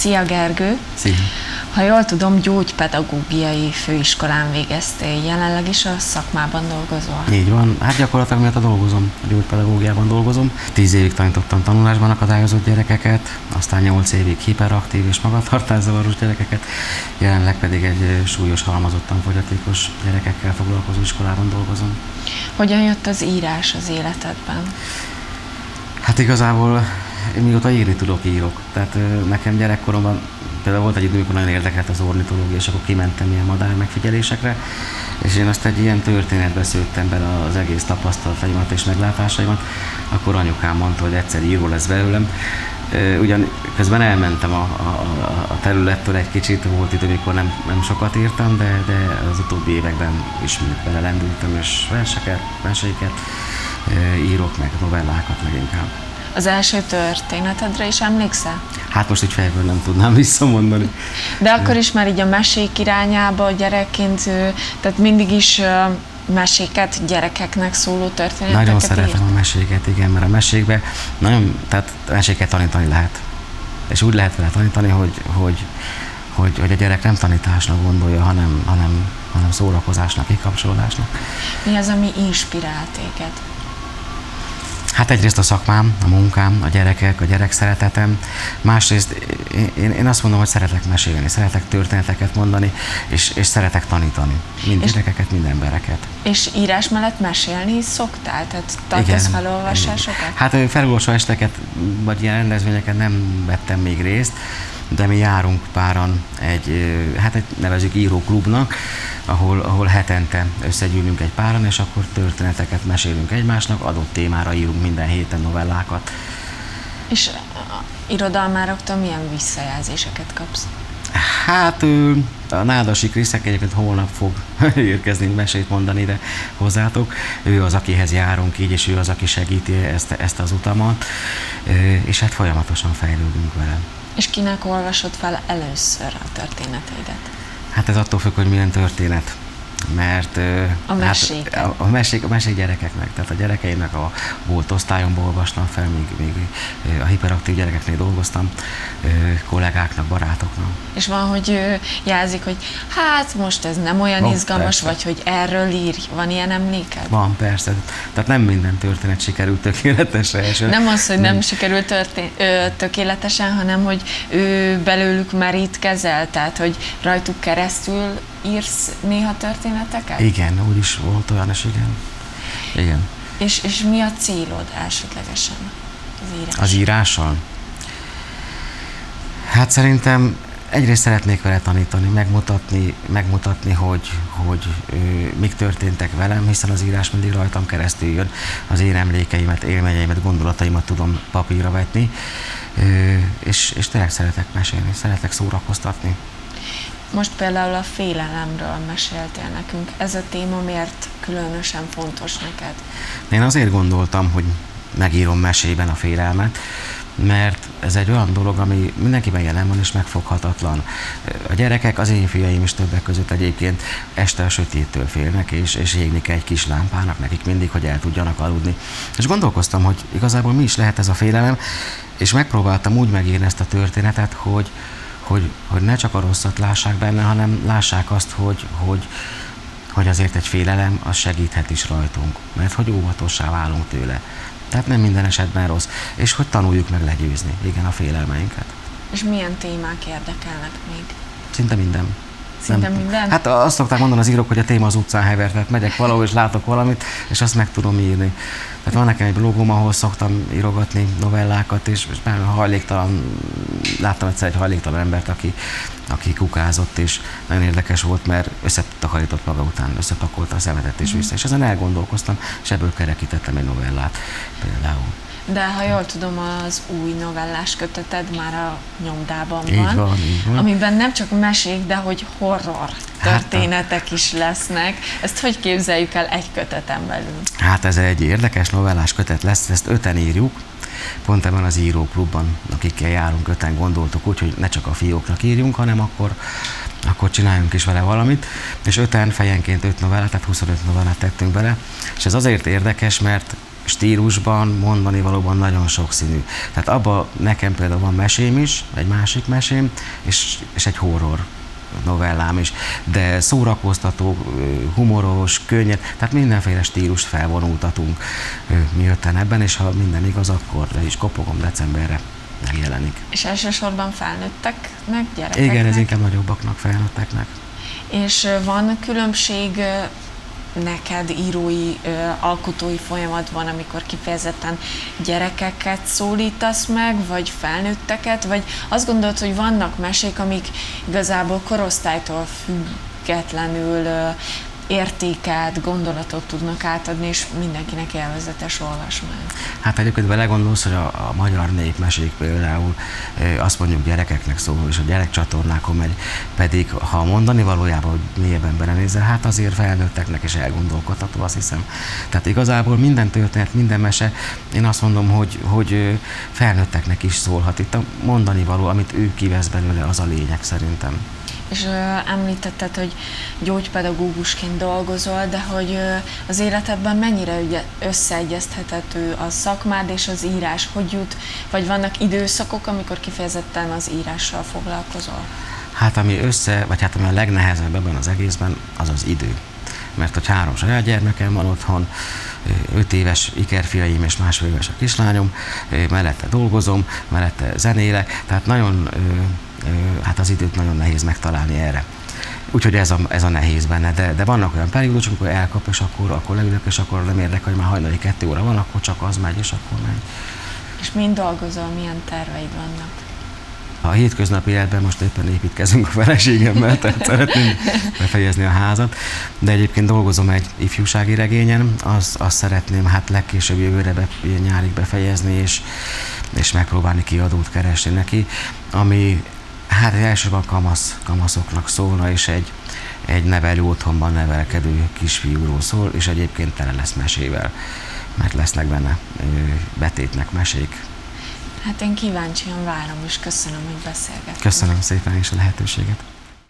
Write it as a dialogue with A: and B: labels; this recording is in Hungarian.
A: Szia Gergő!
B: Szia!
A: Ha jól tudom, gyógypedagógiai főiskolán végeztél, jelenleg is a szakmában dolgozol.
B: Így van, hát gyakorlatilag miatt dolgozom, a gyógypedagógiában dolgozom. Tíz évig tanítottam tanulásban akadályozott gyerekeket, aztán nyolc évig hiperaktív és magatartászavaros gyerekeket, jelenleg pedig egy súlyos halmazottan fogyatékos gyerekekkel foglalkozó iskolában dolgozom.
A: Hogyan jött az írás az életedben?
B: Hát igazából én mióta írni tudok, írok. Tehát nekem gyerekkoromban például volt egy idő, amikor nagyon érdekelt az ornitológia, és akkor kimentem ilyen madár megfigyelésekre, és én azt egy ilyen történetbe szőttem bele az egész tapasztalataimat és meglátásaimat, akkor anyukám mondta, hogy egyszer író lesz belőlem. Ugyan közben elmentem a, a, a területtől egy kicsit, volt idő, amikor nem, nem sokat írtam, de, de az utóbbi években ismét belelendültem, és verseket, verseiket írok, meg novellákat meg inkább.
A: Az első történetedre is emlékszel?
B: Hát most egy fejből nem tudnám visszamondani.
A: De akkor is már így a mesék irányába gyerekként, tehát mindig is meséket, gyerekeknek szóló történeteket
B: Nagyon szeretem írt? a meséket, igen, mert a mesékbe nagyon, tehát meséket tanítani lehet. És úgy lehet vele tanítani, hogy, hogy, hogy, hogy a gyerek nem tanításnak gondolja, hanem, hanem, hanem szórakozásnak, kikapcsolódásnak.
A: Mi az, ami inspirál téged?
B: Hát egyrészt a szakmám, a munkám, a gyerekek, a gyerek szeretetem. Másrészt én, én azt mondom, hogy szeretek mesélni, szeretek történeteket mondani, és, és szeretek tanítani. Mind és, gyerekeket, mind embereket.
A: És írás mellett mesélni is szoktál? Tehát tartasz felolvasásokat?
B: Hát felolvasó esteket, vagy ilyen rendezvényeket nem vettem még részt, de mi járunk páran egy, hát egy nevezük íróklubnak, ahol, ahol hetente összegyűlünk egy páran, és akkor történeteket mesélünk egymásnak, adott témára írunk minden héten novellákat.
A: És irodalmároktól milyen visszajelzéseket kapsz?
B: Hát a Nádasi Kriszek egyébként holnap fog érkezni, mesét mondani ide hozzátok. Ő az, akihez járunk így, és ő az, aki segíti ezt, ezt az utamat, és hát folyamatosan fejlődünk vele.
A: És kinek olvasod fel először a történeteidet?
B: Hát ez attól függ, hogy milyen történet mert
A: a mesék.
B: Hát, a, a, mesék, a mesék gyerekeknek, tehát a gyerekeimnek a volt osztályomból olvastam fel, még, még a hiperaktív gyerekeknél dolgoztam, kollégáknak, barátoknak.
A: És van, hogy jelzik, hogy hát most ez nem olyan oh, izgalmas, persze. vagy hogy erről ír, van ilyen emléked?
B: Van, persze. Tehát nem minden történet sikerült tökéletesen.
A: Nem az, hogy nem, nem sikerült történ- ö, tökéletesen, hanem hogy ő belőlük merítkezel, tehát hogy rajtuk keresztül írsz néha történeteket?
B: Igen, úgy is volt olyan, és igen. igen.
A: És, és mi a célod elsődlegesen az írással?
B: Az írással? Hát szerintem egyrészt szeretnék vele tanítani, megmutatni, megmutatni hogy, hogy ö, mik történtek velem, hiszen az írás mindig rajtam keresztül jön. Az én emlékeimet, élményeimet, gondolataimat tudom papírra vetni, ö, és, és tényleg szeretek mesélni, szeretek szórakoztatni.
A: Most például a félelemről meséltél nekünk. Ez a téma miért különösen fontos neked?
B: Én azért gondoltam, hogy megírom mesében a félelmet, mert ez egy olyan dolog, ami mindenkiben jelen van és megfoghatatlan. A gyerekek, az én fiaim is többek között egyébként este a sötéttől félnek, és, és égni kell egy kis lámpának nekik mindig, hogy el tudjanak aludni. És gondolkoztam, hogy igazából mi is lehet ez a félelem, és megpróbáltam úgy megírni ezt a történetet, hogy, hogy, hogy ne csak a rosszat lássák benne, hanem lássák azt, hogy, hogy, hogy azért egy félelem az segíthet is rajtunk, mert hogy óvatossá válunk tőle. Tehát nem minden esetben rossz, és hogy tanuljuk meg legyőzni, igen, a félelmeinket.
A: És milyen témák érdekelnek még?
B: Szinte minden.
A: Szinte nem, minden?
B: Hát azt szokták mondani az írók, hogy a téma az utcán hever, tehát megyek valahol és látok valamit, és azt meg tudom írni. Tehát van nekem egy blogom, ahol szoktam írogatni novellákat, és, és már hajléktalan, láttam egyszer egy hajléktalan embert, aki, aki kukázott, és nagyon érdekes volt, mert összetakarított maga után, összepakolta a szemetet és vissza. És ezen elgondolkoztam, és ebből kerekítettem egy novellát például.
A: De ha jól tudom, az új novellás köteted már a nyomdában
B: így van, van, így van.
A: amiben nem csak mesék, de hogy horror történetek hát, is lesznek. Ezt hogy képzeljük el egy köteten belül?
B: Hát ez egy érdekes novellás kötet lesz, ezt öten írjuk, pont ebben az íróklubban, akikkel járunk, öten gondoltuk úgy, hogy ne csak a fióknak írjunk, hanem akkor, akkor csináljunk is vele valamit, és öten fejenként öt novellát, tehát 25 novellát tettünk bele, és ez azért érdekes, mert stílusban, mondani valóban nagyon sokszínű. Tehát abban nekem például van mesém is, egy másik mesém, és, és egy horror novellám is, de szórakoztató, humoros, könnyed, tehát mindenféle stílust felvonultatunk mi jötten ebben, és ha minden igaz, akkor le is kopogom decemberre megjelenik.
A: És elsősorban felnőtteknek, gyerekeknek?
B: Igen, ez inkább nagyobbaknak, felnőtteknek.
A: És van különbség neked írói, alkotói folyamatban, amikor kifejezetten gyerekeket szólítasz meg, vagy felnőtteket, vagy azt gondolod, hogy vannak mesék, amik igazából korosztálytól függetlenül értéket, gondolatot tudnak átadni, és mindenkinek élvezetes olvasmány.
B: Hát egyébként belegondolsz, hogy a, a magyar népmesék például azt mondjuk gyerekeknek szól, és a gyerekcsatornákon megy, pedig ha mondani valójában, hogy mélyebben belenézel, hát azért felnőtteknek is elgondolkodható, azt hiszem. Tehát igazából minden történet, minden mese, én azt mondom, hogy, hogy felnőtteknek is szólhat. Itt a mondani való, amit ő kivesz belőle, az a lényeg szerintem
A: és említetted, hogy gyógypedagógusként dolgozol, de hogy az életedben mennyire összeegyeztethető a szakmád és az írás? Hogy jut, vagy vannak időszakok, amikor kifejezetten az írással foglalkozol?
B: Hát ami össze, vagy hát ami a legnehezebb ebben az egészben, az az idő. Mert hogy három saját gyermekem van otthon, öt éves ikerfiaim és másfél éves a kislányom, mellette dolgozom, mellette zenélek, tehát nagyon hát az időt nagyon nehéz megtalálni erre. Úgyhogy ez a, ez a nehéz benne, de, de vannak olyan periódusok, amikor elkap, és akkor, akkor leülök, és akkor nem érdekel, hogy már hajnali kettő óra van, akkor csak az megy, és akkor megy.
A: És mind dolgozol, milyen terveid vannak?
B: A hétköznapi életben most éppen építkezünk a feleségemmel, tehát szeretném befejezni a házat, de egyébként dolgozom egy ifjúsági regényen, azt az szeretném hát legkésőbb jövőre be, nyárig befejezni, és, és megpróbálni kiadót keresni neki, ami Hát elsősorban kamasz, kamaszoknak szólna, és egy, egy nevelő otthonban nevelkedő kisfiúról szól, és egyébként tele lesz mesével, mert lesznek benne betétnek mesék.
A: Hát én kíváncsian várom, és köszönöm, hogy beszélgettünk.
B: Köszönöm szépen is a lehetőséget.